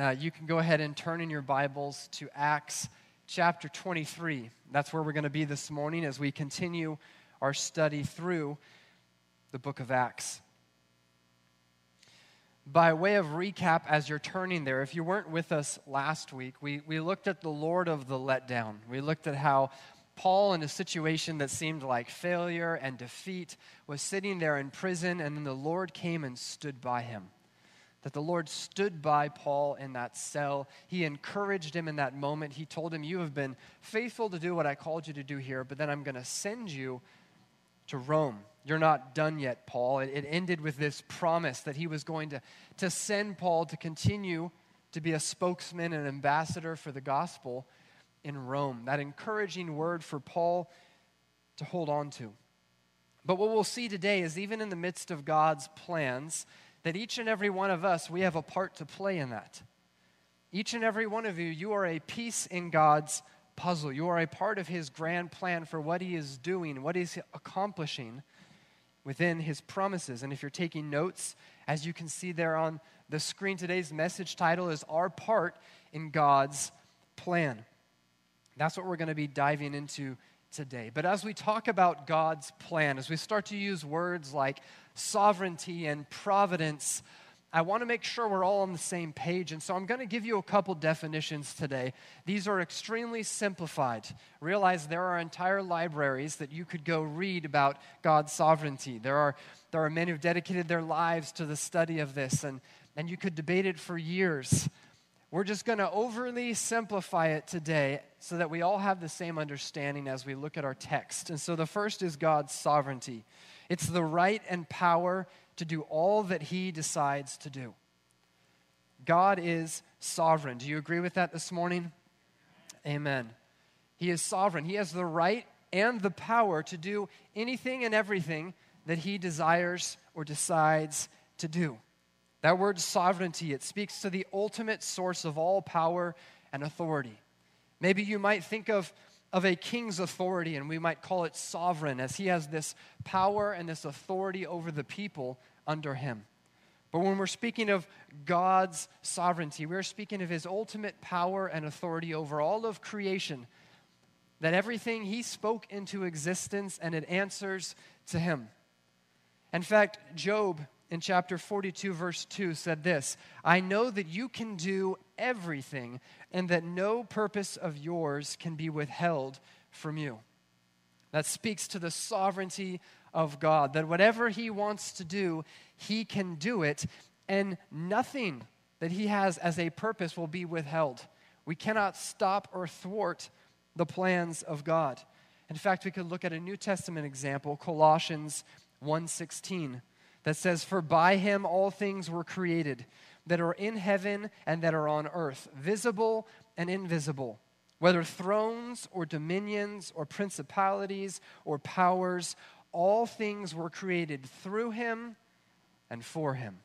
uh, you can go ahead and turn in your Bibles to Acts chapter 23. That's where we're going to be this morning as we continue our study through the book of Acts. By way of recap, as you're turning there, if you weren't with us last week, we, we looked at the Lord of the letdown. We looked at how Paul, in a situation that seemed like failure and defeat, was sitting there in prison, and then the Lord came and stood by him that the Lord stood by Paul in that cell. He encouraged him in that moment. He told him, You have been faithful to do what I called you to do here, but then I'm going to send you to Rome. You're not done yet, Paul. It, it, ended with this promise that he was going to, to send Paul to continue to be a spokesman and ambassador for the gospel in Rome. That encouraging word for Paul to hold on to. But what we'll see today is even in the midst of God's plans, that each and every one of us, we have a part to play in that. Each and every one of you, you are a piece in God's puzzle. You are a part of His grand plan for what He is doing, what He's accomplishing within His promises. And if you're taking notes, as you can see there on the screen, today's message title is Our Part in God's Plan. That's what we're going to be diving into today. But as we talk about God's plan, as we start to use words like sovereignty and providence, I want to make sure we're all on the same page. And so I'm going to give you a couple definitions today. These are extremely simplified. Realize there are entire libraries that you could go read about God's sovereignty. There are, there are men who've dedicated their lives to the study of this, and, and you could debate it for years. We're just going to overly simplify it today so that we all have the same understanding as we look at our text. And so the first is God's sovereignty it's the right and power to do all that He decides to do. God is sovereign. Do you agree with that this morning? Amen. He is sovereign. He has the right and the power to do anything and everything that He desires or decides to do. That word sovereignty, it speaks to the ultimate source of all power and authority. Maybe you might think of, of a king's authority, and we might call it sovereign, as he has this power and this authority over the people under him. But when we're speaking of God's sovereignty, we're speaking of his ultimate power and authority over all of creation. That everything he spoke into existence and it answers to him. In fact, Job in chapter 42, verse 2 said this I know that you can do everything, and that no purpose of yours can be withheld from you. That speaks to the sovereignty of God, that whatever He wants to do, He can do it, and nothing that He has as a purpose will be withheld. We cannot stop or thwart the plans of God. In fact, we could look at a New Testament example, Colossians 1:16 that says, For by him all things were created, that are in heaven and that are on earth, visible and invisible, whether thrones or dominions or principalities or powers, all things were created through him and for him.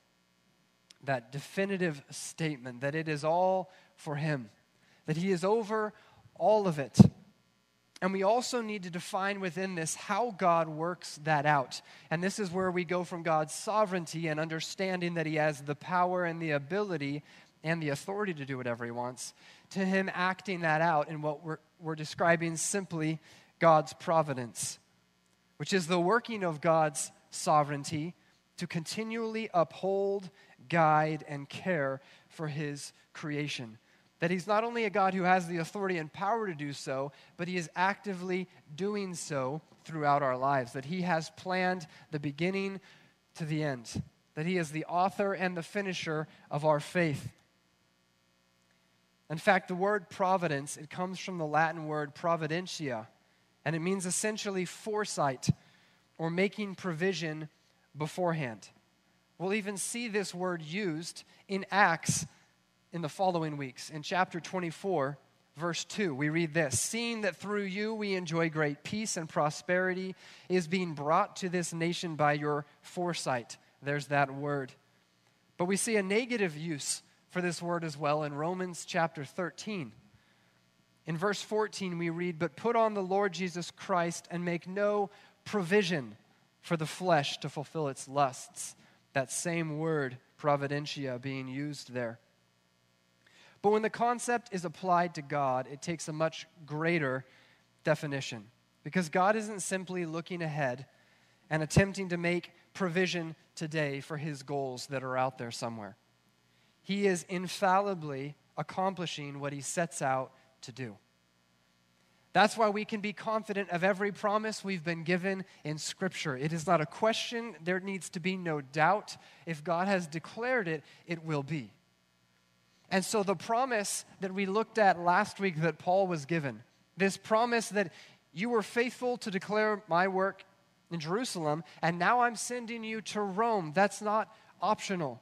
That definitive statement that it is all for him, that he is over all of it. And we also need to define within this how God works that out. And this is where we go from God's sovereignty and understanding that He has the power and the ability and the authority to do whatever He wants, to Him acting that out in what we're, we're describing simply God's providence, which is the working of God's sovereignty to continually uphold, guide, and care for His creation. That he's not only a God who has the authority and power to do so, but he is actively doing so throughout our lives. That he has planned the beginning to the end. That he is the author and the finisher of our faith. In fact, the word providence, it comes from the Latin word providentia, and it means essentially foresight or making provision beforehand. We'll even see this word used in Acts in the following weeks. In chapter 24, verse 2, we read this Seeing that through you we enjoy great peace and prosperity is being brought to this nation by your foresight. There's that word. But we see a negative use for this word as well in Romans chapter 13. In verse 14, we read, But put on the Lord Jesus Christ and make no provision for the flesh to fulfill its lusts. That same word, providentia, being used there. But when the concept is applied to God, it takes a much greater definition. Because God isn't simply looking ahead and attempting to make provision today for his goals that are out there somewhere. He is infallibly accomplishing what he sets out to do. That's why we can be confident of every promise we've been given in Scripture. It is not a question, there needs to be no doubt. If God has declared it, it will be. And so, the promise that we looked at last week that Paul was given, this promise that you were faithful to declare my work in Jerusalem, and now I'm sending you to Rome, that's not optional.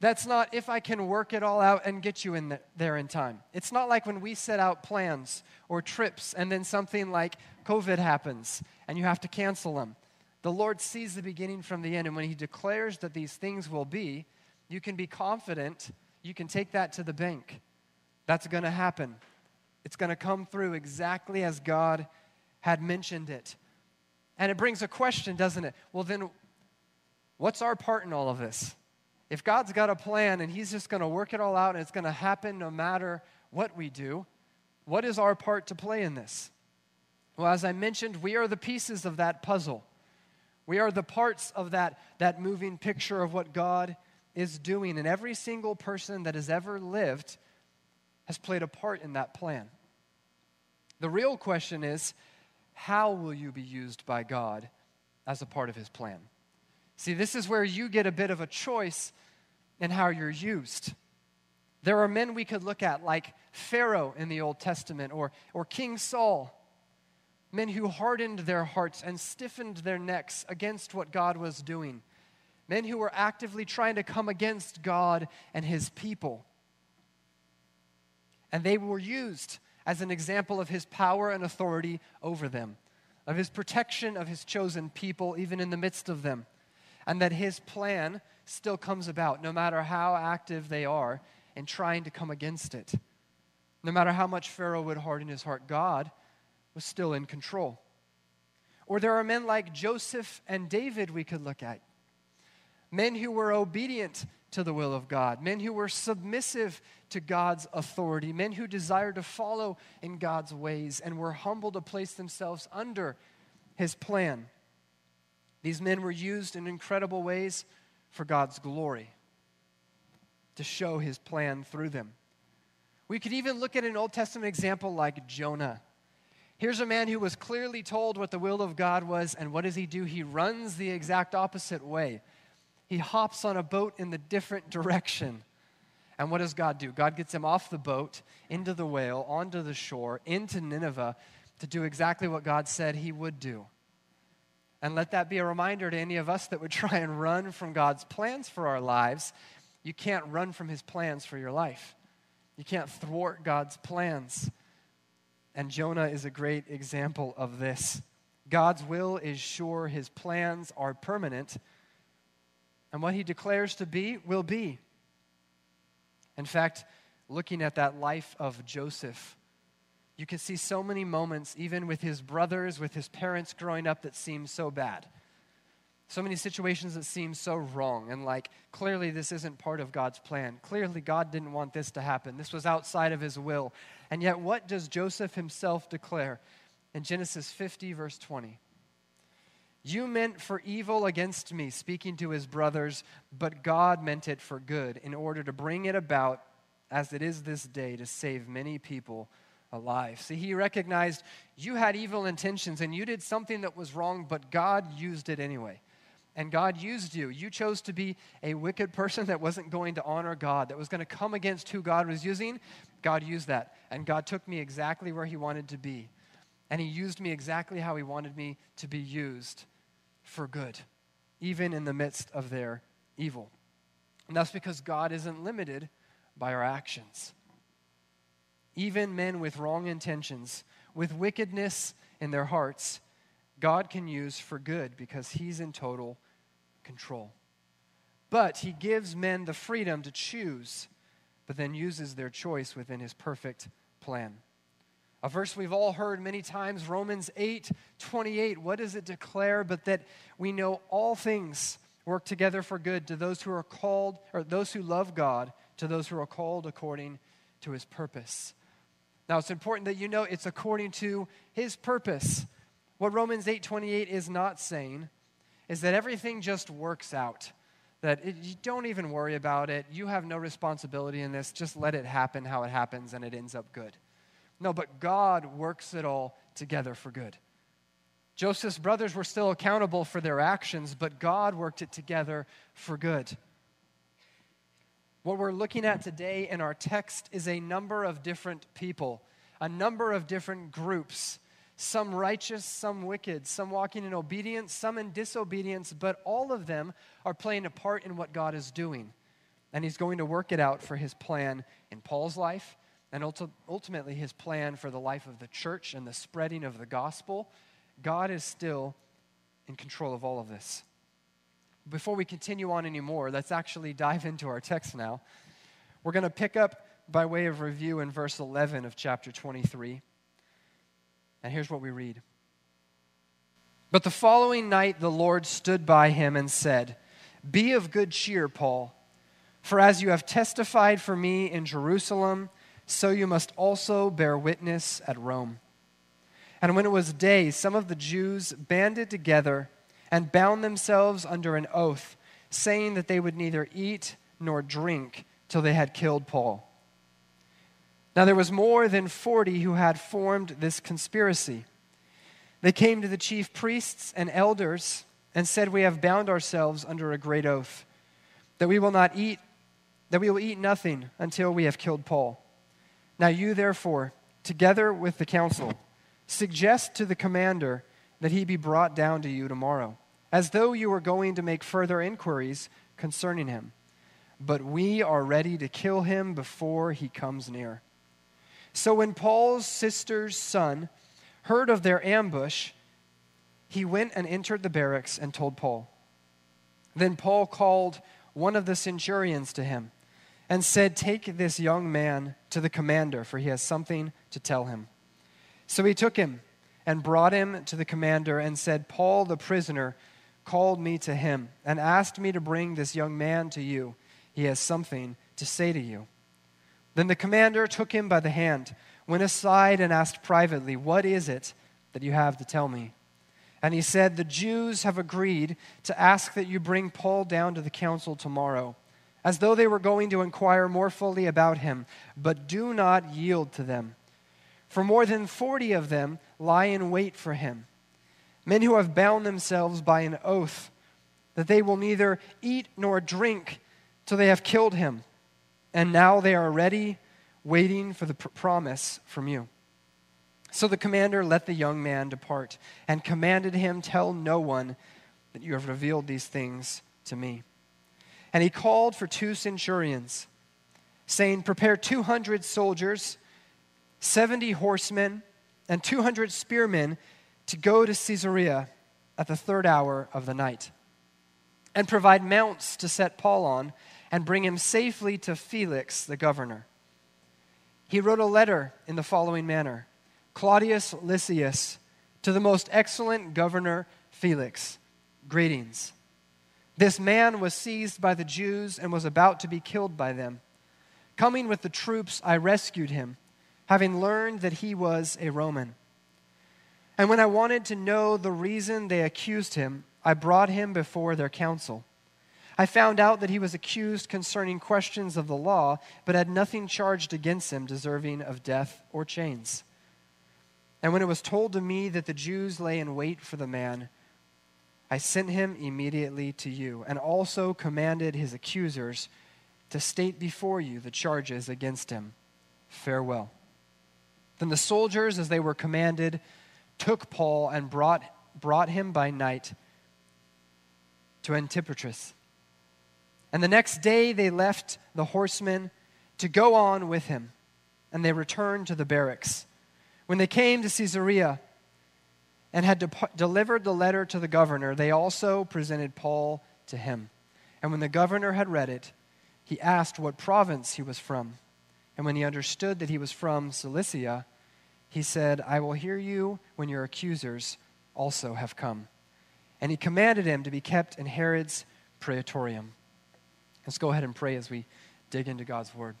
That's not if I can work it all out and get you in the, there in time. It's not like when we set out plans or trips and then something like COVID happens and you have to cancel them. The Lord sees the beginning from the end, and when He declares that these things will be, you can be confident, you can take that to the bank. That's going to happen. It's going to come through exactly as God had mentioned it. And it brings a question, doesn't it? Well, then, what's our part in all of this? If God's got a plan and He's just going to work it all out and it's going to happen no matter what we do, what is our part to play in this? Well, as I mentioned, we are the pieces of that puzzle. We are the parts of that, that moving picture of what God is doing. And every single person that has ever lived has played a part in that plan. The real question is how will you be used by God as a part of His plan? See, this is where you get a bit of a choice in how you're used. There are men we could look at, like Pharaoh in the Old Testament or, or King Saul, men who hardened their hearts and stiffened their necks against what God was doing, men who were actively trying to come against God and his people. And they were used as an example of his power and authority over them, of his protection of his chosen people, even in the midst of them and that his plan still comes about no matter how active they are in trying to come against it. No matter how much Pharaoh would harden his heart, God was still in control. Or there are men like Joseph and David we could look at. Men who were obedient to the will of God, men who were submissive to God's authority, men who desired to follow in God's ways and were humble to place themselves under his plan. These men were used in incredible ways for God's glory, to show his plan through them. We could even look at an Old Testament example like Jonah. Here's a man who was clearly told what the will of God was, and what does he do? He runs the exact opposite way. He hops on a boat in the different direction. And what does God do? God gets him off the boat, into the whale, onto the shore, into Nineveh to do exactly what God said he would do. And let that be a reminder to any of us that would try and run from God's plans for our lives. You can't run from His plans for your life, you can't thwart God's plans. And Jonah is a great example of this. God's will is sure, His plans are permanent, and what He declares to be will be. In fact, looking at that life of Joseph, you can see so many moments, even with his brothers, with his parents growing up, that seem so bad. So many situations that seem so wrong, and like clearly this isn't part of God's plan. Clearly, God didn't want this to happen. This was outside of his will. And yet, what does Joseph himself declare in Genesis 50, verse 20? You meant for evil against me, speaking to his brothers, but God meant it for good, in order to bring it about, as it is this day, to save many people alive. See, he recognized you had evil intentions and you did something that was wrong, but God used it anyway. And God used you. You chose to be a wicked person that wasn't going to honor God, that was going to come against who God was using. God used that. And God took me exactly where He wanted to be. And He used me exactly how He wanted me to be used for good, even in the midst of their evil. And that's because God isn't limited by our actions even men with wrong intentions, with wickedness in their hearts, God can use for good because He's in total control. But He gives men the freedom to choose, but then uses their choice within His perfect plan. A verse we've all heard many times, Romans 8 28. What does it declare? But that we know all things work together for good to those who are called, or those who love God, to those who are called according to his purpose. Now, it's important that you know it's according to his purpose. What Romans 8:28 is not saying is that everything just works out. That it, you don't even worry about it. You have no responsibility in this. Just let it happen how it happens and it ends up good. No, but God works it all together for good. Joseph's brothers were still accountable for their actions, but God worked it together for good. What we're looking at today in our text is a number of different people, a number of different groups, some righteous, some wicked, some walking in obedience, some in disobedience, but all of them are playing a part in what God is doing. And He's going to work it out for His plan in Paul's life and ultimately His plan for the life of the church and the spreading of the gospel. God is still in control of all of this before we continue on anymore, let's actually dive into our text now. We're going to pick up by way of review in verse 11 of chapter 23. And here's what we read But the following night the Lord stood by him and said, Be of good cheer, Paul, for as you have testified for me in Jerusalem, so you must also bear witness at Rome. And when it was day, some of the Jews banded together and bound themselves under an oath, saying that they would neither eat nor drink till they had killed Paul. Now there was more than 40 who had formed this conspiracy. They came to the chief priests and elders and said, We have bound ourselves under a great oath that we will not eat, that we will eat nothing until we have killed Paul. Now you, therefore, together with the council, suggest to the commander that he be brought down to you tomorrow as though you were going to make further inquiries concerning him. But we are ready to kill him before he comes near. So when Paul's sister's son heard of their ambush, he went and entered the barracks and told Paul. Then Paul called one of the centurions to him and said, Take this young man to the commander, for he has something to tell him. So he took him and brought him to the commander and said, Paul the prisoner called me to him and asked me to bring this young man to you. He has something to say to you. Then the commander took him by the hand, went aside, and asked privately, What is it that you have to tell me? And he said, The Jews have agreed to ask that you bring Paul down to the council tomorrow, as though they were going to inquire more fully about him, but do not yield to them. For more than forty of them lie in wait for him men who have bound themselves by an oath that they will neither eat nor drink till they have killed him. And now they are ready, waiting for the pr- promise from you. So the commander let the young man depart and commanded him, Tell no one that you have revealed these things to me. And he called for two centurions, saying, Prepare 200 soldiers, 70 horsemen, and 200 spearmen to go to Caesarea at the third hour of the night, and provide mounts to set Paul on, and bring him safely to Felix the governor. He wrote a letter in the following manner Claudius Lysias, to the most excellent governor Felix, greetings. This man was seized by the Jews and was about to be killed by them. Coming with the troops, I rescued him, having learned that he was a Roman. And when I wanted to know the reason they accused him, I brought him before their council. I found out that he was accused concerning questions of the law, but had nothing charged against him deserving of death or chains. And when it was told to me that the Jews lay in wait for the man, I sent him immediately to you, and also commanded his accusers to state before you the charges against him. Farewell. Then the soldiers, as they were commanded, took Paul and brought, brought him by night to Antipatris. And the next day they left the horsemen to go on with him, and they returned to the barracks. When they came to Caesarea and had de- delivered the letter to the governor, they also presented Paul to him. And when the governor had read it, he asked what province he was from. And when he understood that he was from Cilicia, he said, I will hear you when your accusers also have come. And he commanded him to be kept in Herod's praetorium. Let's go ahead and pray as we dig into God's word.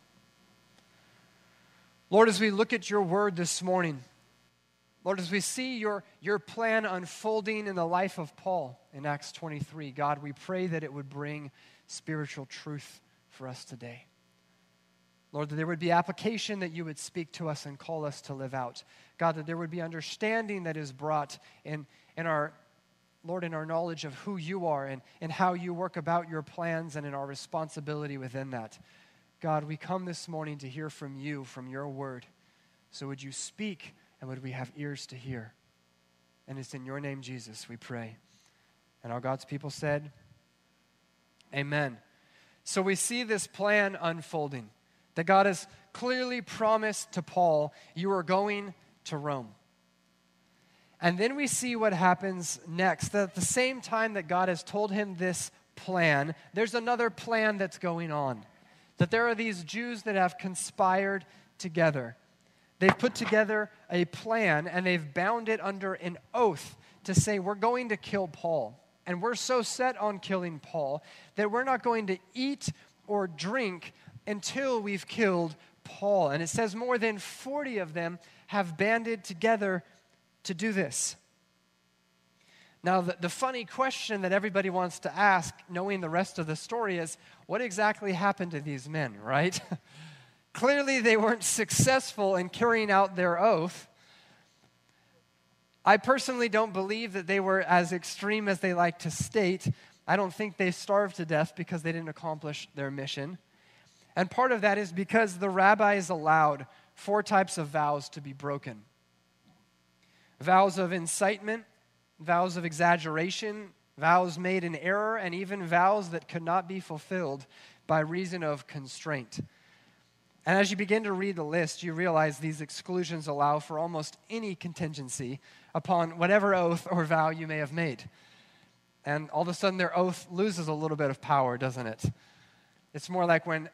Lord, as we look at your word this morning, Lord, as we see your, your plan unfolding in the life of Paul in Acts 23, God, we pray that it would bring spiritual truth for us today. Lord, that there would be application that you would speak to us and call us to live out. God, that there would be understanding that is brought in, in our, Lord, in our knowledge of who you are and, and how you work about your plans and in our responsibility within that. God, we come this morning to hear from you, from your word. So would you speak and would we have ears to hear? And it's in your name, Jesus, we pray. And all God's people said, Amen. So we see this plan unfolding that God has clearly promised to Paul, you are going to Rome. And then we see what happens next. That at the same time that God has told him this plan, there's another plan that's going on. That there are these Jews that have conspired together. They've put together a plan and they've bound it under an oath to say, We're going to kill Paul. And we're so set on killing Paul that we're not going to eat or drink until we've killed Paul. And it says more than 40 of them have banded together to do this. Now, the, the, funny question that everybody wants to ask, knowing the rest of the story, is what exactly happened to these men, right? Clearly, they weren't successful in carrying out their oath. I personally don't believe that they were as extreme as they like to state. I don't think they starved to death because they didn't accomplish their mission. And part of that is because the rabbis allowed four types of vows to be broken vows of incitement, vows of exaggeration, vows made in error, and even vows that could not be fulfilled by reason of constraint. And as you begin to read the list, you realize these exclusions allow for almost any contingency upon whatever oath or vow you may have made. And all of a sudden, their oath loses a little bit of power, doesn't it? It's more like when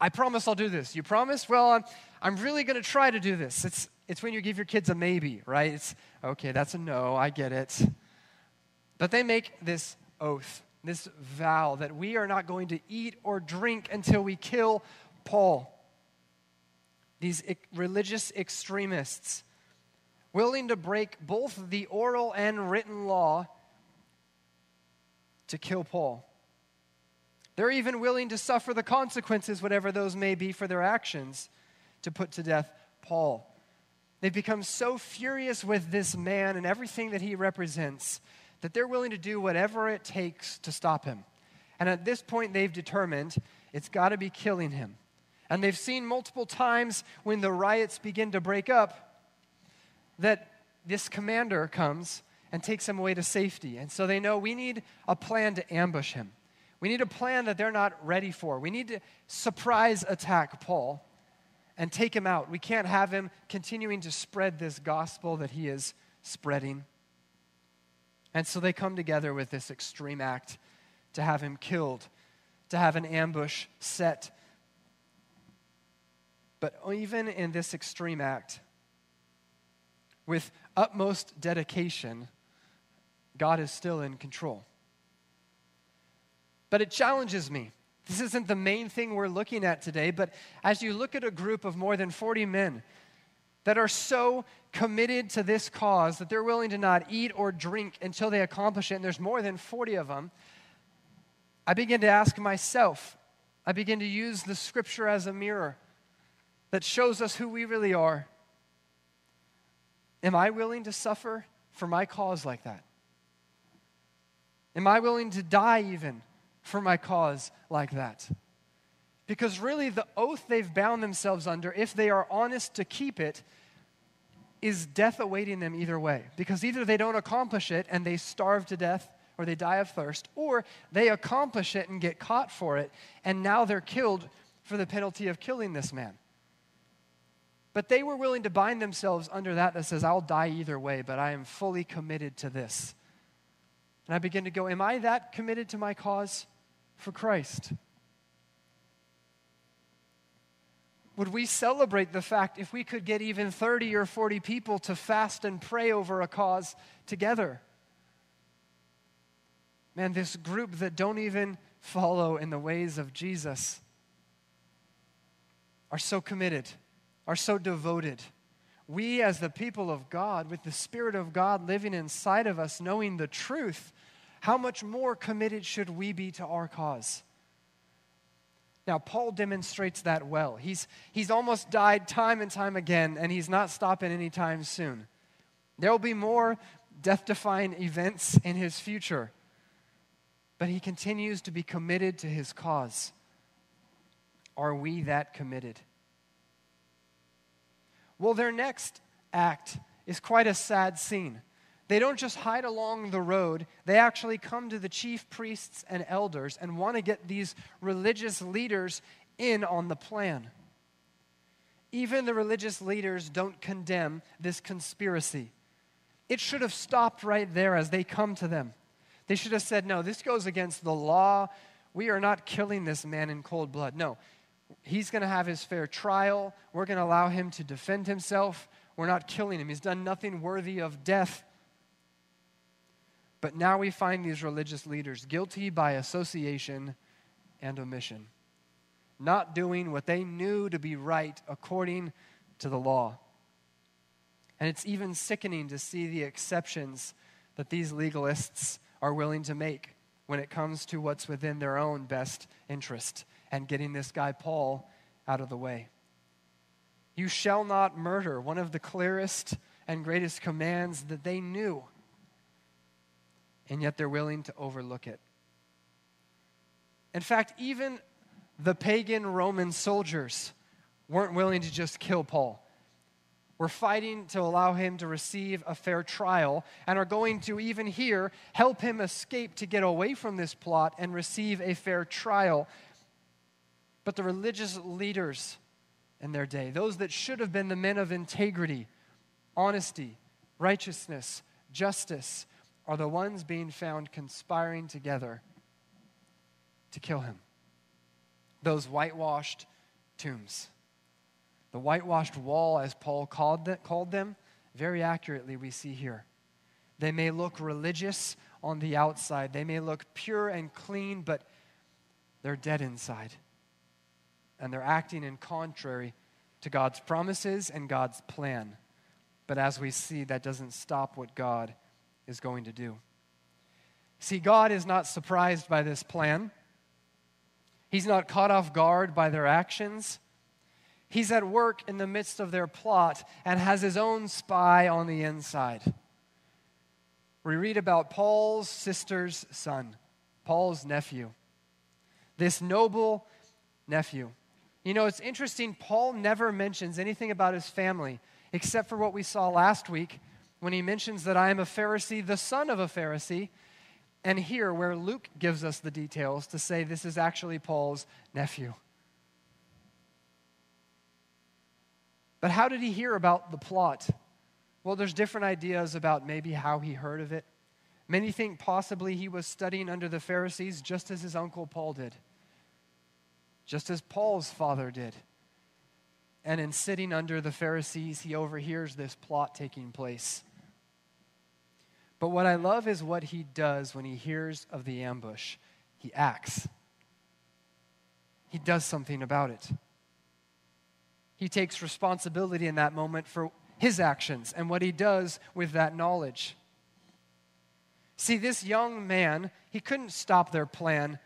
I promise I'll do this. You promise? Well, I'm, I'm really going to try to do this. It's, it's when you give your kids a maybe, right? It's, okay, that's a no, I get it. But they make this oath, this vow that we are not going to eat or drink until we kill Paul. These religious extremists, willing to break both the oral and written law to kill Paul. They're even willing to suffer the consequences, whatever those may be, for their actions to put to death Paul. They've become so furious with this man and everything that he represents that they're willing to do whatever it takes to stop him. And at this point, they've determined it's got to be killing him. And they've seen multiple times when the riots begin to break up that this commander comes and takes him away to safety. And so they know we need a plan to ambush him. We need a plan that they're not ready for. We need to surprise attack Paul and take him out. We can't have him continuing to spread this gospel that he is spreading. And so they come together with this extreme act to have him killed, to have an ambush set. But even in this extreme act, with utmost dedication, God is still in control. But it challenges me. This isn't the main thing we're looking at today, but as you look at a group of more than 40 men that are so committed to this cause that they're willing to not eat or drink until they accomplish it, and there's more than 40 of them, I begin to ask myself, I begin to use the scripture as a mirror that shows us who we really are. Am I willing to suffer for my cause like that? Am I willing to die even for my cause like that. Because really, the oath they've bound themselves under, if they are honest to keep it, is death awaiting them either way. Because either they don't accomplish it and they starve to death or they die of thirst, or they accomplish it and get caught for it, and now they're killed for the penalty of killing this man. But they were willing to bind themselves under that that says, I'll die either way, but I am fully committed to this. And I begin to go, Am I that committed to my cause? for Christ? Would we celebrate the fact if we could get even 30 or 40 people to fast and pray over a cause together? Man, this group that don't even follow in the ways of Jesus, are so committed, are so devoted. We, as the people of God, with the Spirit of God living inside of us, knowing the truth, how much more committed should we be to our cause? Now, Paul demonstrates that well. He's, he's almost died time and time again, and he's not stopping anytime soon. There will be more death defying events in his future, but he continues to be committed to his cause. Are we that committed? Well, their next act is quite a sad scene. They don't just hide along the road, they actually come to the chief priests and elders and want to get these religious leaders in on the plan. Even the religious leaders don't condemn this conspiracy. It should have stopped right there as they come to them. They should have said, No, this goes against the law. We are not killing this man in cold blood. No, he's going to have his fair trial. We're going to allow him to defend himself. We're not killing him. He's done nothing worthy of death. But now we find these religious leaders guilty by association and omission, not doing what they knew to be right according to the law. And it's even sickening to see the exceptions that these legalists are willing to make when it comes to what's within their own best interest and getting this guy Paul out of the way. You shall not murder, one of the clearest and greatest commands that they knew and yet they're willing to overlook it. In fact, even the pagan Roman soldiers weren't willing to just kill Paul. We're fighting to allow him to receive a fair trial and are going to, even here, help him escape to get away from this plot and receive a fair trial. But the religious leaders in their day, those that should have been the men of integrity, honesty, righteousness, justice, are the ones being found conspiring together to kill him. Those whitewashed tombs. The whitewashed wall, as Paul called, called them, very accurately we see here. They may look religious on the outside, they may look pure and clean, but they're dead inside. And they're acting in contrary to God's promises and God's plan. But as we see, that doesn't stop what God is going to do. See, God is not surprised by this plan. He's not caught off guard by their actions. He's at work in the midst of their plot and has his own spy on the inside. We read about Paul's sister's son, Paul's nephew. This noble nephew. You know, it's interesting, Paul never mentions anything about his family except for what we saw last week when he mentions that I am a Pharisee, the son of a Pharisee. And here, where Luke gives us the details to say this is actually Paul's nephew. But how did he hear about the plot? Well, there's different ideas about maybe how he heard of it. Many think possibly he was studying under the Pharisees just as his uncle Paul did, just as Paul's father did. And in sitting under the Pharisees, he overhears this plot taking place. But what I love is what he does when he hears of the ambush. He acts, he does something about it. He takes responsibility in that moment for his actions and what he does with that knowledge. See, this young man, he couldn't stop their plan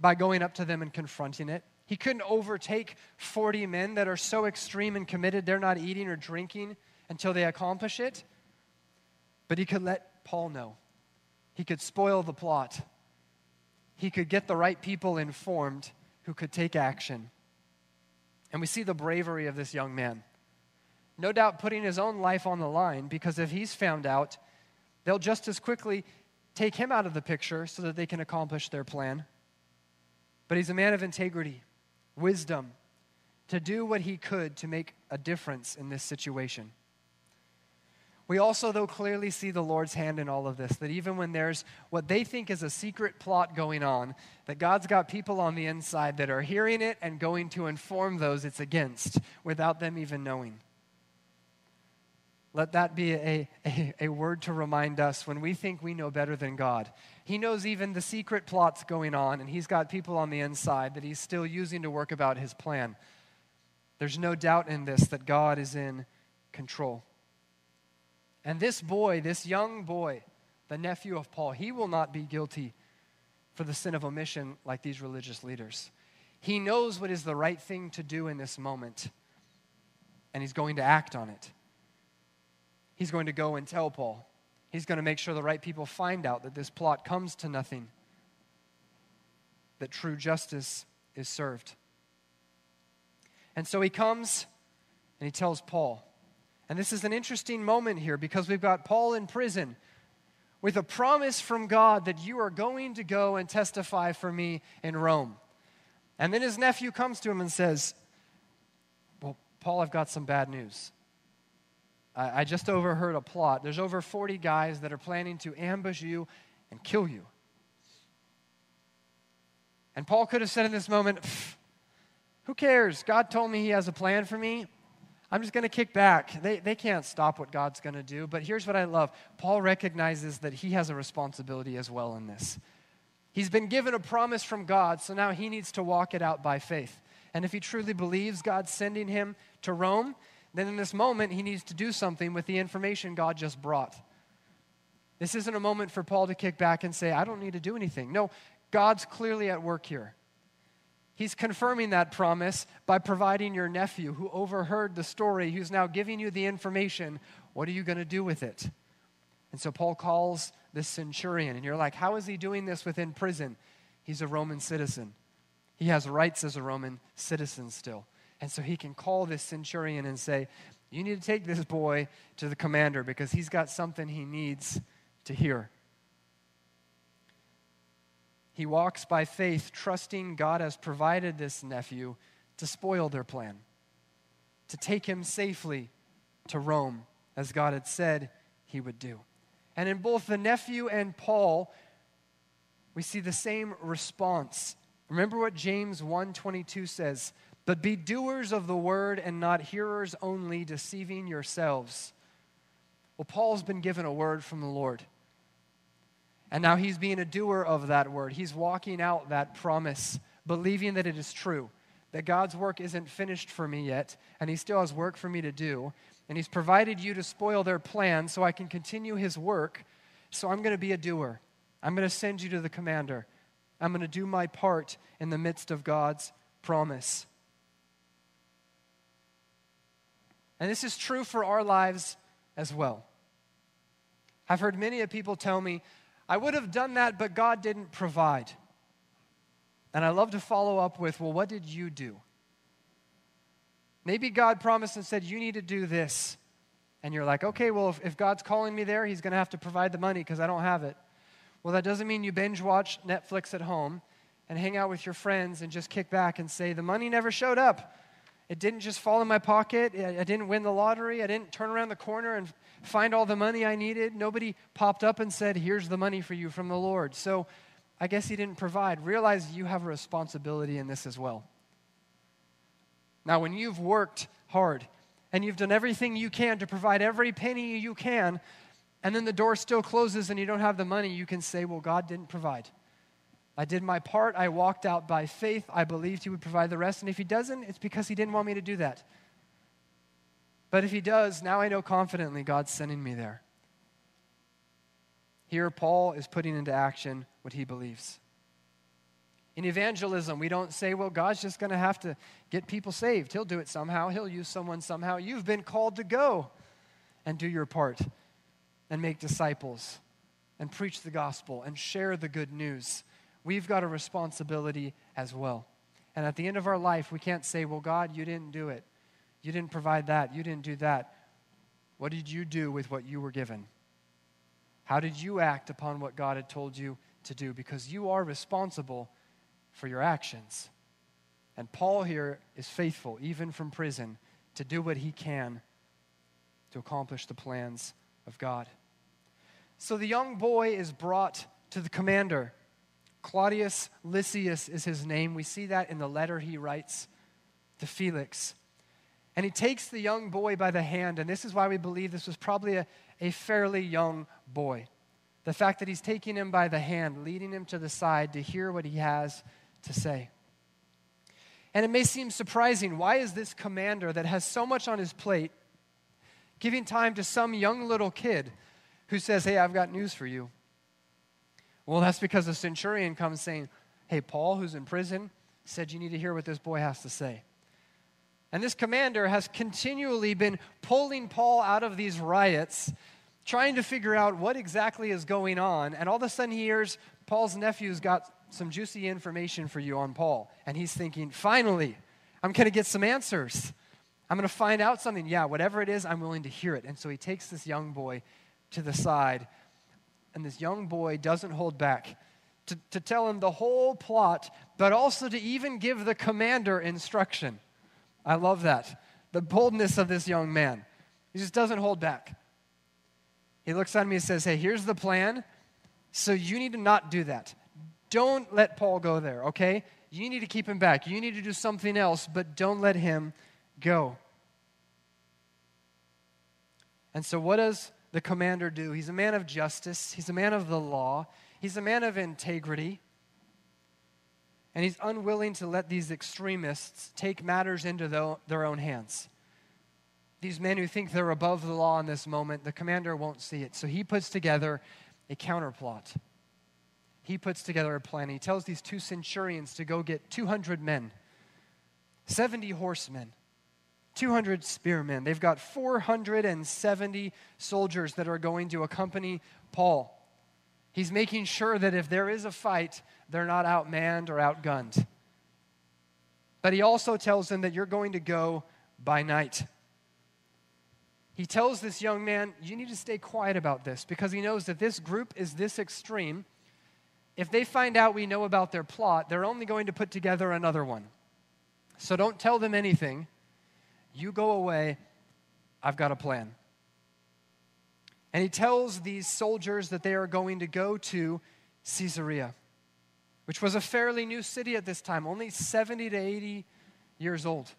by going up to them and confronting it. He couldn't overtake 40 men that are so extreme and committed they're not eating or drinking until they accomplish it. But he could let Paul know. He could spoil the plot. He could get the right people informed who could take action. And we see the bravery of this young man. No doubt putting his own life on the line because if he's found out, they'll just as quickly take him out of the picture so that they can accomplish their plan. But he's a man of integrity, wisdom, to do what he could to make a difference in this situation. We also, though, clearly see the Lord's hand in all of this, that even when there's what they think is a secret plot going on, that God's got people on the inside that are hearing it and going to inform those it's against without them even knowing. Let that be a, a, a, word to remind us when we think we know better than God. He knows even the secret plots going on, and He's got people on the inside that He's still using to work about His plan. There's no doubt in this that God is in control. And this boy, this young boy, the nephew of Paul, he will not be guilty for the sin of omission like these religious leaders. He knows what is the right thing to do in this moment, and he's going to act on it. He's going to go and tell Paul. He's going to make sure the right people find out that this plot comes to nothing, that true justice is served. And so he comes and he tells Paul. And this is an interesting moment here because we've got Paul in prison with a promise from God that you are going to go and testify for me in Rome. And then his nephew comes to him and says, Well, Paul, I've got some bad news. I, just overheard a plot. There's over 40 guys that are planning to ambush you and kill you. And Paul could have said in this moment, Who cares? God told me he has a plan for me. I'm just going to kick back. They, they can't stop what God's going to do. But here's what I love Paul recognizes that he has a responsibility as well in this. He's been given a promise from God, so now he needs to walk it out by faith. And if he truly believes God's sending him to Rome, then in this moment he needs to do something with the information God just brought. This isn't a moment for Paul to kick back and say, I don't need to do anything. No, God's clearly at work here. He's confirming that promise by providing your nephew who overheard the story, who's now giving you the information. What are you going to do with it? And so Paul calls this centurion, and you're like, how is he doing this within prison? He's a Roman citizen. He has rights as a Roman citizen still. And so he can call this centurion and say, You need to take this boy to the commander because he's got something he needs to hear. He walks by faith, trusting God has provided this nephew to spoil their plan, to take him safely to Rome, as God had said he would do. And in both the nephew and Paul, we see the same response. Remember what James 1:22 says, "But be doers of the word and not hearers only, deceiving yourselves." Well, Paul's been given a word from the Lord. And now he's being a doer of that word. He's walking out that promise, believing that it is true, that God's work isn't finished for me yet, and he still has work for me to do. And he's provided you to spoil their plan so I can continue his work. So I'm going to be a doer. I'm going to send you to the commander. I'm going to do my part in the midst of God's promise. And this is true for our lives as well. I've heard many of people tell me, I would have done that, but God didn't provide. And I love to follow up with, well, what did you do? Maybe God promised and said, you need to do this. And you're like, okay, well, if, if God's calling me there, He's going to have to provide the money because I don't have it. Well, that doesn't mean you binge watch Netflix at home and hang out with your friends and just kick back and say, the money never showed up. It didn't just fall in my pocket. I didn't win the lottery. I didn't turn around the corner and find all the money I needed. Nobody popped up and said, Here's the money for you from the Lord. So I guess He didn't provide. Realize you have a responsibility in this as well. Now, when you've worked hard and you've done everything you can to provide every penny you can, and then the door still closes and you don't have the money, you can say, Well, God didn't provide. I did my part. I walked out by faith. I believed He would provide the rest. And if He doesn't, it's because He didn't want me to do that. But if He does, now I know confidently God's sending me there. Here, Paul is putting into action what he believes. In evangelism, we don't say, well, God's just going to have to get people saved. He'll do it somehow, He'll use someone somehow. You've been called to go and do your part and make disciples and preach the gospel and share the good news we've got a responsibility as well. And at the end of our life, we can't say, Well, God, you didn't do it. You didn't provide that. You didn't do that. What did you do with what you were given? How did you act upon what God had told you to do? Because you are responsible for your actions. And Paul here is faithful, even from prison, to do what he can to accomplish the plans of God. So the young boy is brought to the commander. Claudius Lysias is his name. We see that in the letter he writes to Felix. And he takes the young boy by the hand, and this is why we believe this was probably a, a fairly young boy. The fact that he's taking him by the hand, leading him to the side to hear what he has to say. And it may seem surprising why is this commander that has so much on his plate giving time to some young little kid who says, Hey, I've got news for you? Well, that's because the centurion comes saying, Hey, Paul, who's in prison, said you need to hear what this boy has to say. And this commander has continually been pulling Paul out of these riots, trying to figure out what exactly is going on. And all of a sudden, he hears Paul's nephew's got some juicy information for you on Paul. And he's thinking, finally, I'm going to get some answers. I'm going to find out something. Yeah, whatever it is, I'm willing to hear it. And so he takes this young boy to the side, and this young boy doesn't hold back to, to tell him the whole plot, but also to even give the commander instruction. I love that. The boldness of this young man. He just doesn't hold back. He looks at me and says, Hey, here's the plan. So you need to not do that. Don't let Paul go there, okay? You need to keep him back. You need to do something else, but don't let him go. And so, what does the commander do? He's a man of justice, he's a man of the law, he's a man of integrity. And he's unwilling to let these extremists take matters into their own hands. These men who think they're above the law in this moment, the commander won't see it. So he puts together a counterplot he puts together a plan. He tells these two centurions to go get 200 men, 70 horsemen, 200 spearmen. They've got 470 soldiers that are going to accompany Paul. He's making sure that if there is a fight, they're not outmanned or outgunned. But he also tells them that you're going to go by night. He tells this young man, You need to stay quiet about this because he knows that this group is this extreme if they find out we know about their plot, they're only going to put together another one. So don't tell them anything. You go away. I've got a plan. And he tells these soldiers that they are going to go to Caesarea, which was a fairly new city at this time, only 70 to 80 years old.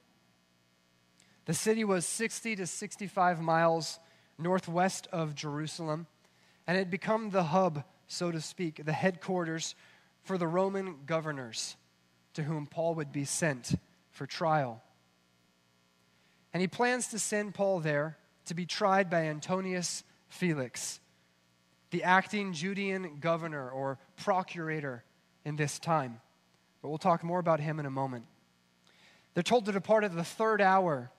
The city was 60 to 65 miles northwest of Jerusalem, and it had become the hub so to speak, the headquarters for the Roman governors to whom Paul would be sent for trial. And he plans to send Paul there to be tried by Antonius Felix, the acting Judean governor or procurator in this time. But we'll talk more about him in a moment. They're told to depart at the third hour.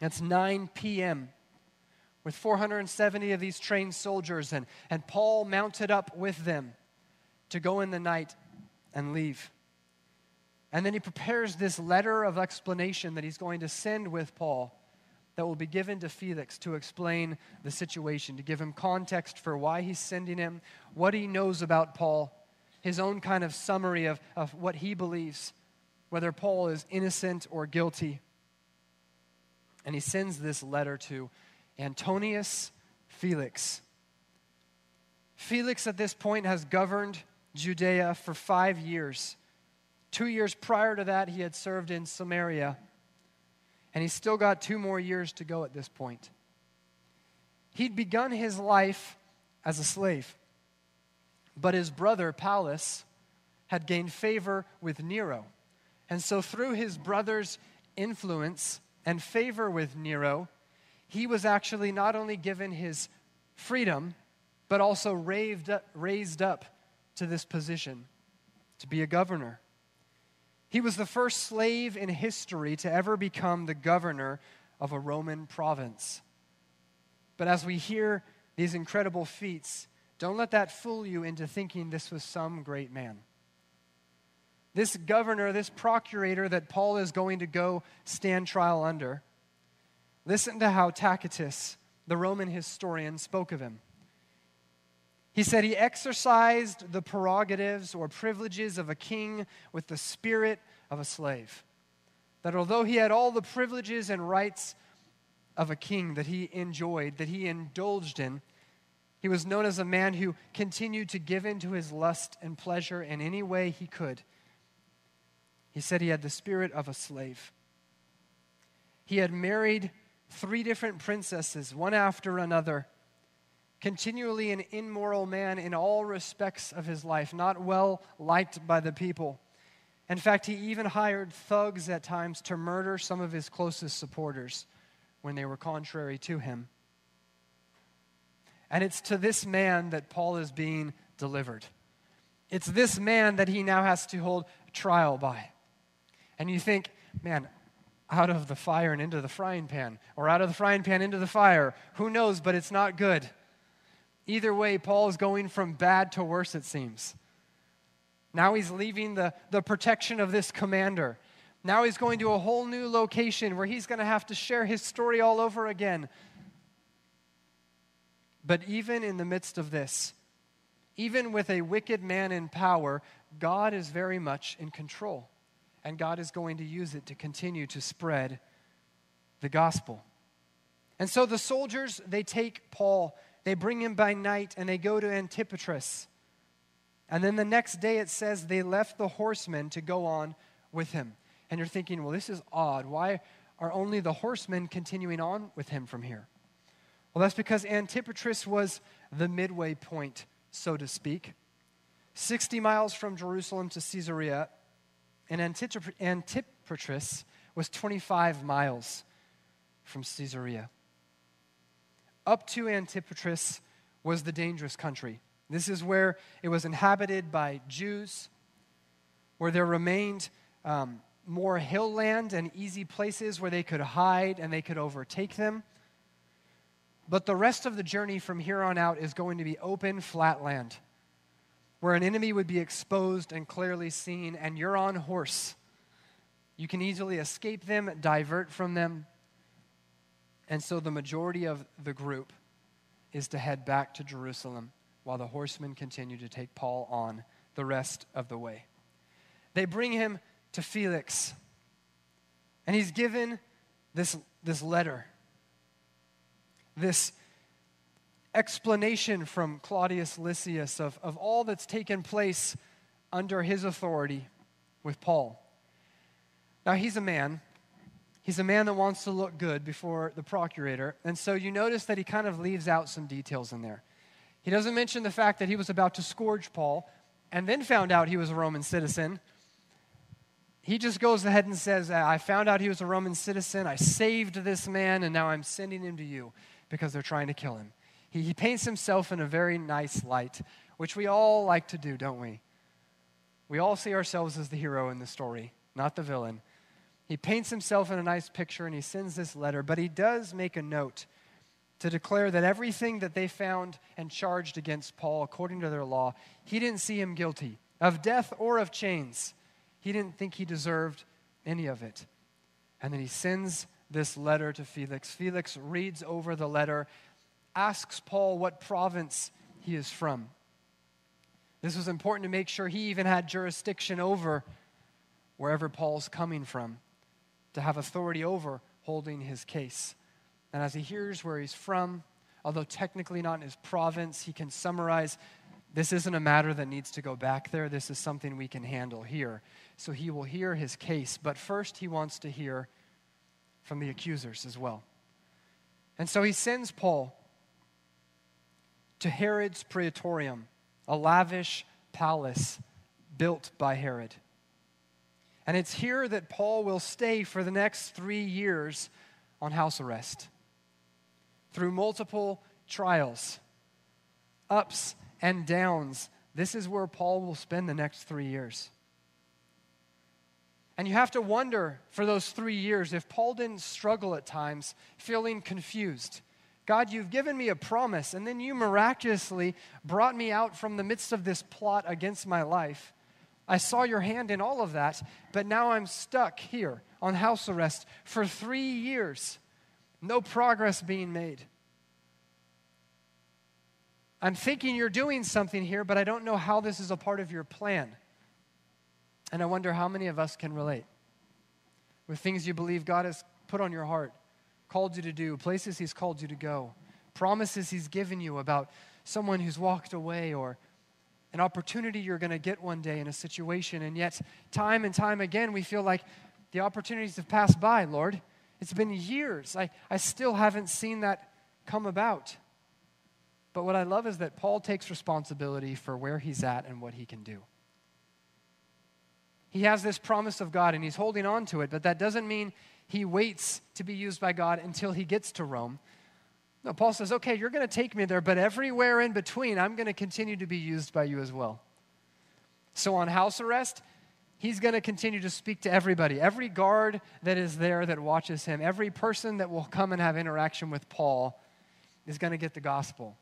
That's 9 p.m with 470 of these trained soldiers, and, and Paul mounted up with them to go in the night and leave. And then he prepares this letter of explanation that he's going to send with Paul that will be given to Felix to explain the situation, to give him context for why he's sending him, what he knows about Paul, his own kind of summary of, of what he believes, whether Paul is innocent or guilty. And he sends this letter to Antonius Felix. Felix, at this point, has governed Judea for five years. Two years prior to that, he had served in Samaria. And he's still got two more years to go at this point. He'd begun his life as a slave, but his brother, Pallas, had gained favor with Nero. And so, through his brother's influence and favor with Nero, he was actually not only given his freedom, but also raised up, raised up to this position to be a governor. He was the first slave in history to ever become the governor of a Roman province. But as we hear these incredible feats, don't let that fool you into thinking this was some great man. This governor, this procurator that Paul is going to go stand trial under, Listen to how Tacitus, the Roman historian, spoke of him. He said he exercised the prerogatives or privileges of a king with the spirit of a slave. That although he had all the privileges and rights of a king that he enjoyed, that he indulged in, he was known as a man who continued to give in to his lust and pleasure in any way he could. He said he had the spirit of a slave. He had married three different princesses, one after another, continually an immoral man in all respects of his life, not well liked by the people. In fact, he even hired thugs at times to murder some of his closest supporters when they were contrary to him. And it's to this man that Paul is being delivered. It's this man that he now has to hold trial by. And you think, man, out of the fire and into the frying pan, or out of the frying pan into the fire. Who knows, but it's not good. Either way, Paul is going from bad to worse, it seems. Now he's leaving the, the protection of this commander. Now he's going to a whole new location where he's going to have to share his story all over again. But even in the midst of this, even with a wicked man in power, God is very much in control and God is going to use it to continue to spread the gospel. And so the soldiers, they take Paul, they bring him by night, and they go to Antipatris. And then the next day it says they left the horsemen to go on with him. And you're thinking, well, this is odd. Why are only the horsemen continuing on with him from here? Well, that's because Antipatris was the midway point, so to speak. 60 miles from Jerusalem to Caesarea, and Antipatris was 25 miles from Caesarea. Up to Antipatris was the dangerous country. This is where it was inhabited by Jews, where there remained um, more hill land and easy places where they could hide and they could overtake them. But the rest of the journey from here on out is going to be open, flat land where an enemy would be exposed and clearly seen, and you're on horse. You can easily escape them, divert from them. And so the majority of the group is to head back to Jerusalem while the horsemen continue to take Paul on the rest of the way. They bring him to Felix, and he's given this, this letter, this explanation from Claudius Lysias of, of all that's taken place under his authority with Paul. Now, he's a man. He's a man that wants to look good before the procurator. And so you notice that he kind of leaves out some details in there. He doesn't mention the fact that he was about to scourge Paul and then found out he was a Roman citizen. He just goes ahead and says, I found out he was a Roman citizen. I saved this man, and now I'm sending him to you because they're trying to kill him. He, he paints himself in a very nice light, which we all like to do, don't we? We all see ourselves as the hero in the story, not the villain. He paints himself in a nice picture and he sends this letter, but he does make a note to declare that everything that they found and charged against Paul, according to their law, he didn't see him guilty of death or of chains. He didn't think he deserved any of it. And then he sends this letter to Felix. Felix reads over the letter asks Paul what province he is from. This was important to make sure he even had jurisdiction over wherever Paul's coming from, to have authority over holding his case. And as he hears where he's from, although technically not in his province, he can summarize this isn't a matter that needs to go back there. This is something we can handle here. So he will hear his case, but first he wants to hear from the accusers as well. And so he sends Paul to Herod's praetorium, a lavish palace built by Herod. And it's here that Paul will stay for the next three years on house arrest through multiple trials, ups and downs. This is where Paul will spend the next three years. And you have to wonder for those three years if Paul didn't struggle at times, feeling confused God, you've given me a promise, and then you miraculously brought me out from the midst of this plot against my life. I saw your hand in all of that, but now I'm stuck here on house arrest for three years. No progress being made. I'm thinking you're doing something here, but I don't know how this is a part of your plan. And I wonder how many of us can relate with things you believe God has put on your heart called you to do, places He's called you to go, promises He's given you about someone who's walked away or an opportunity you're going to get one day in a situation. And yet, time and time again, we feel like the opportunities have passed by, Lord. It's been years. I, I still haven't seen that come about. But what I love is that Paul takes responsibility for where he's at and what he can do. He has this promise of God and he's holding on to it, but that doesn't mean he waits to be used by God until he gets to Rome. No, Paul says, okay, you're going to take me there, but everywhere in between, I'm going to continue to be used by you as well. So on house arrest, he's going to continue to speak to everybody. Every guard that is there that watches him, every person that will come and have interaction with Paul is going to get the gospel.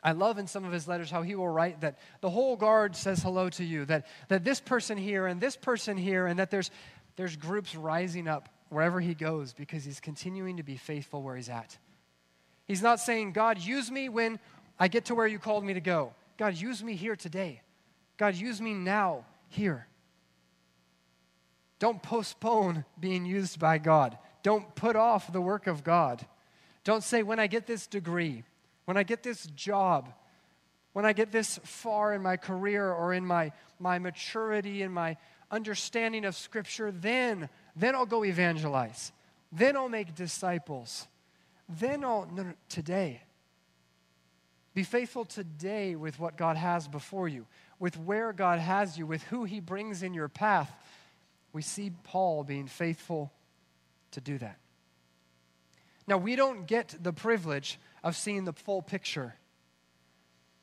I love in some of his letters how he will write that the whole guard says hello to you, that, that this person here and this person here, and that there's, there's groups rising up wherever he goes because he's continuing to be faithful where he's at. He's not saying, God, use me when I get to where you called me to go. God, use me here today. God, use me now, here. Don't postpone being used by God. Don't put off the work of God. Don't say, when I get this degree, when I get this job, when I get this far in my career or in my, my maturity and my understanding of Scripture, then, then I'll go evangelize. Then I'll make disciples. Then I'll, no, no, today. Be faithful today with what God has before you, with where God has you, with who He brings in your path. We see Paul being faithful to do that. Now, we don't get the privilege of seeing the full picture.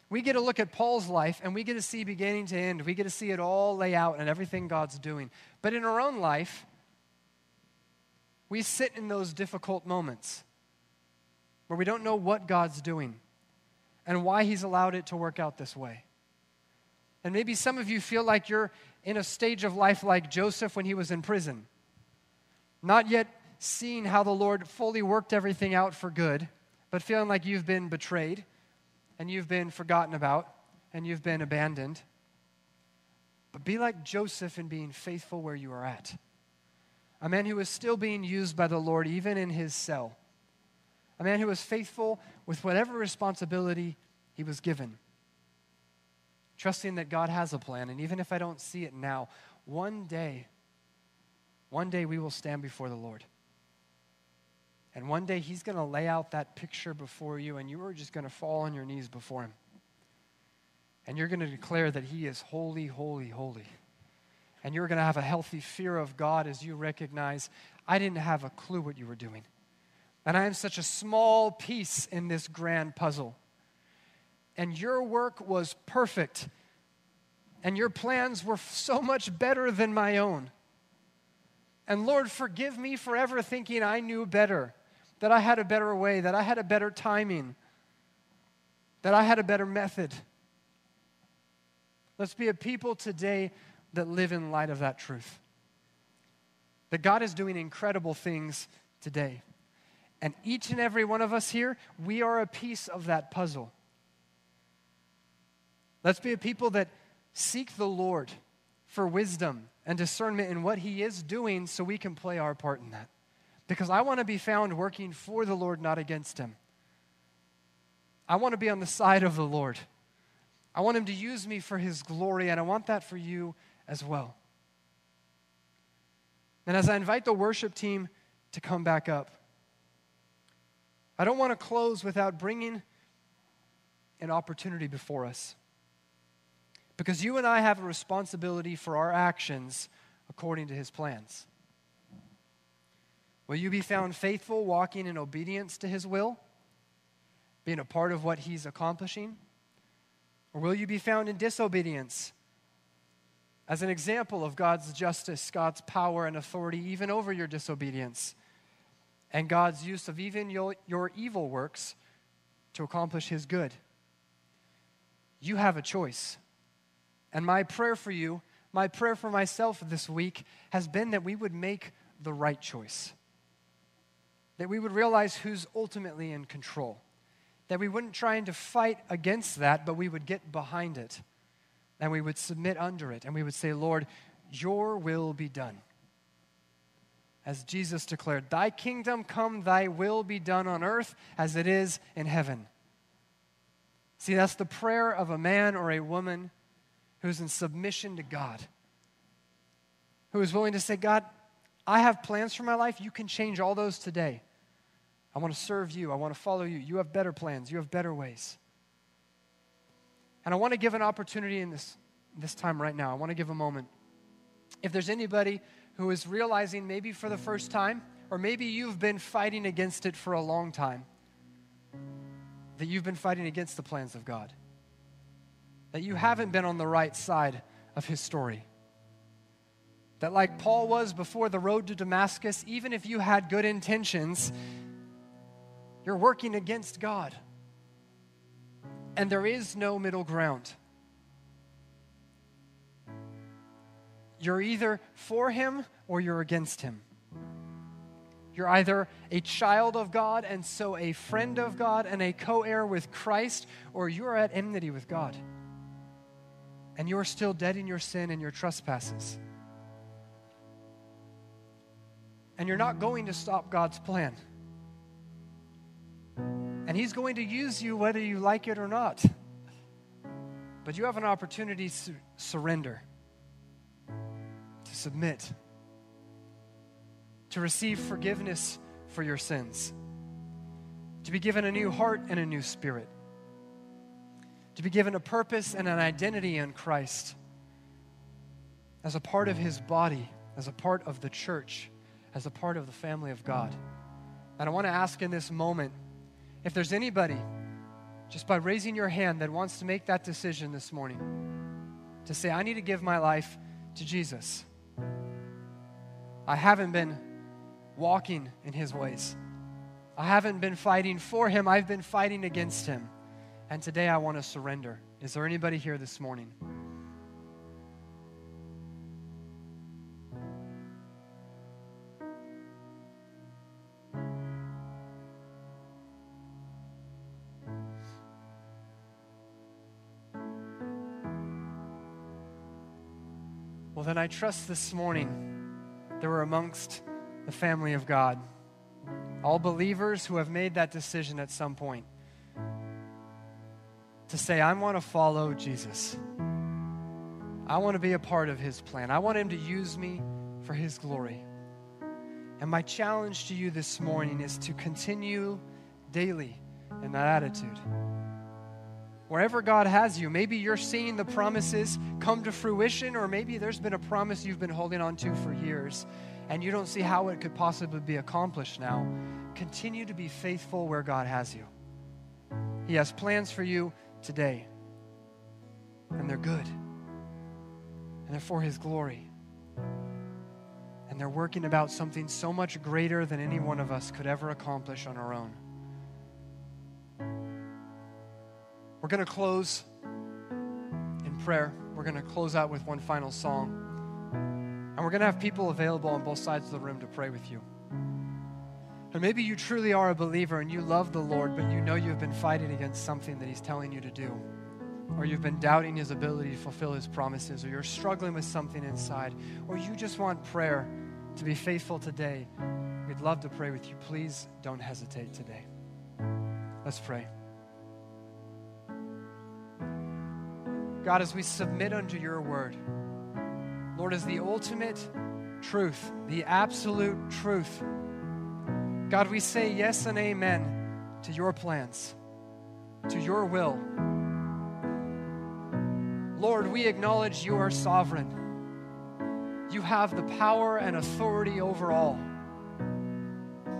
We get to look at Paul's life and we get to see beginning to end. We get to see it all lay out and everything God's doing. But in our own life, we sit in those difficult moments where we don't know what God's doing and why He's allowed it to work out this way. And maybe some of you feel like you're in a stage of life like Joseph when he was in prison, not yet seeing how the Lord fully worked everything out for good but feeling like you've been betrayed and you've been forgotten about and you've been abandoned. But be like Joseph in being faithful where you are at. A man who is still being used by the Lord even in his cell. A man who was faithful with whatever responsibility he was given. Trusting that God has a plan, and even if I don't see it now, one day, one day we will stand before the Lord. And one day he's going to lay out that picture before you, and you are just going to fall on your knees before him. And you're going to declare that he is holy, holy, holy. And you're going to have a healthy fear of God as you recognize, I didn't have a clue what you were doing. And I am such a small piece in this grand puzzle. And your work was perfect. And your plans were so much better than my own. And Lord, forgive me for ever thinking I knew better that I had a better way, that I had a better timing, that I had a better method. Let's be a people today that live in light of that truth. That God is doing incredible things today. And each and every one of us here, we are a piece of that puzzle. Let's be a people that seek the Lord for wisdom and discernment in what He is doing so we can play our part in that because I want to be found working for the Lord, not against Him. I want to be on the side of the Lord. I want Him to use me for His glory, and I want that for you as well. And as I invite the worship team to come back up, I don't want to close without bringing an opportunity before us. Because you and I have a responsibility for our actions according to His plans. Will you be found faithful, walking in obedience to His will, being a part of what He's accomplishing? Or will you be found in disobedience as an example of God's justice, God's power and authority, even over your disobedience, and God's use of even your, your evil works to accomplish His good? You have a choice. And my prayer for you, my prayer for myself this week, has been that we would make the right choice that we would realize who's ultimately in control. That we wouldn't try to fight against that, but we would get behind it. And we would submit under it. And we would say, Lord, your will be done. As Jesus declared, Thy kingdom come, thy will be done on earth as it is in heaven. See, that's the prayer of a man or a woman who's in submission to God, who is willing to say, God, I have plans for my life. You can change all those today. I want to serve you. I want to follow you. You have better plans. You have better ways. And I want to give an opportunity in this, this time right now. I want to give a moment If there's anybody who is realizing maybe for the first time, or maybe you've been fighting against it for a long time, that you've been fighting against the plans of God, that you haven't been on the right side of his story. That, like Paul was before the road to Damascus, even if you had good intentions, you're working against God. And there is no middle ground. You're either for him or you're against him. You're either a child of God and so a friend of God and a co heir with Christ, or you're at enmity with God. And you're still dead in your sin and your trespasses. And you're not going to stop God's plan. And He's going to use you whether you like it or not. But you have an opportunity to surrender submit, to receive forgiveness for your sins, to be given a new heart and a new spirit, to be given a purpose and an identity in Christ as a part of his body, as a part of the church, as a part of the family of God. And I want to ask in this moment if there's anybody, just by raising your hand, that wants to make that decision this morning to say, I need to give my life to Jesus. I haven't been walking in his ways. I haven't been fighting for him, I've been fighting against him. And today I want to surrender. Is there anybody here this morning? Well, then I trust this morning that we're amongst the family of God. All believers who have made that decision at some point to say, I want to follow Jesus. I want to be a part of his plan. I want him to use me for his glory. And my challenge to you this morning is to continue daily in that attitude. Wherever God has you, maybe you're seeing the promises come to fruition, or maybe there's been a promise you've been holding on to for years and you don't see how it could possibly be accomplished now. Continue to be faithful where God has you. He has plans for you today, and they're good, and they're for His glory. And they're working about something so much greater than any one of us could ever accomplish on our own. We're going to close in prayer. We're going to close out with one final song. And we're going to have people available on both sides of the room to pray with you. And maybe you truly are a believer and you love the Lord, but you know you've been fighting against something that He's telling you to do. Or you've been doubting His ability to fulfill His promises, or you're struggling with something inside, or you just want prayer to be faithful today. We'd love to pray with you. Please don't hesitate today. Let's pray. God, as we submit unto your word, Lord, as the ultimate truth, the absolute truth, God, we say yes and amen to your plans, to your will. Lord, we acknowledge you are sovereign. You have the power and authority over all.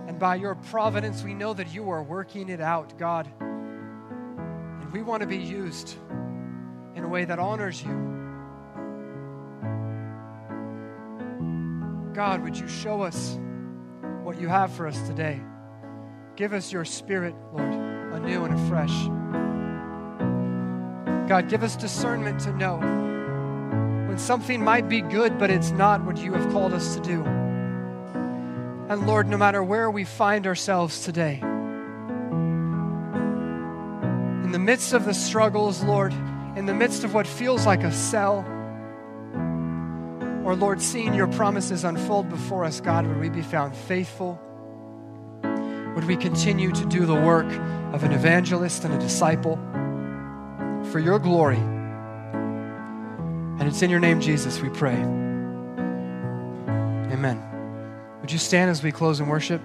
And by your providence, we know that you are working it out, God. And we want to be used way that honors you. God, would you show us what you have for us today? Give us your spirit, Lord, anew and afresh. God, give us discernment to know when something might be good, but it's not what you have called us to do. And Lord, no matter where we find ourselves today, in the midst of the struggles, Lord, in the midst of what feels like a cell, or Lord, seeing your promises unfold before us, God, would we be found faithful? Would we continue to do the work of an evangelist and a disciple for your glory? And it's in your name, Jesus, we pray. Amen. Would you stand as we close in worship?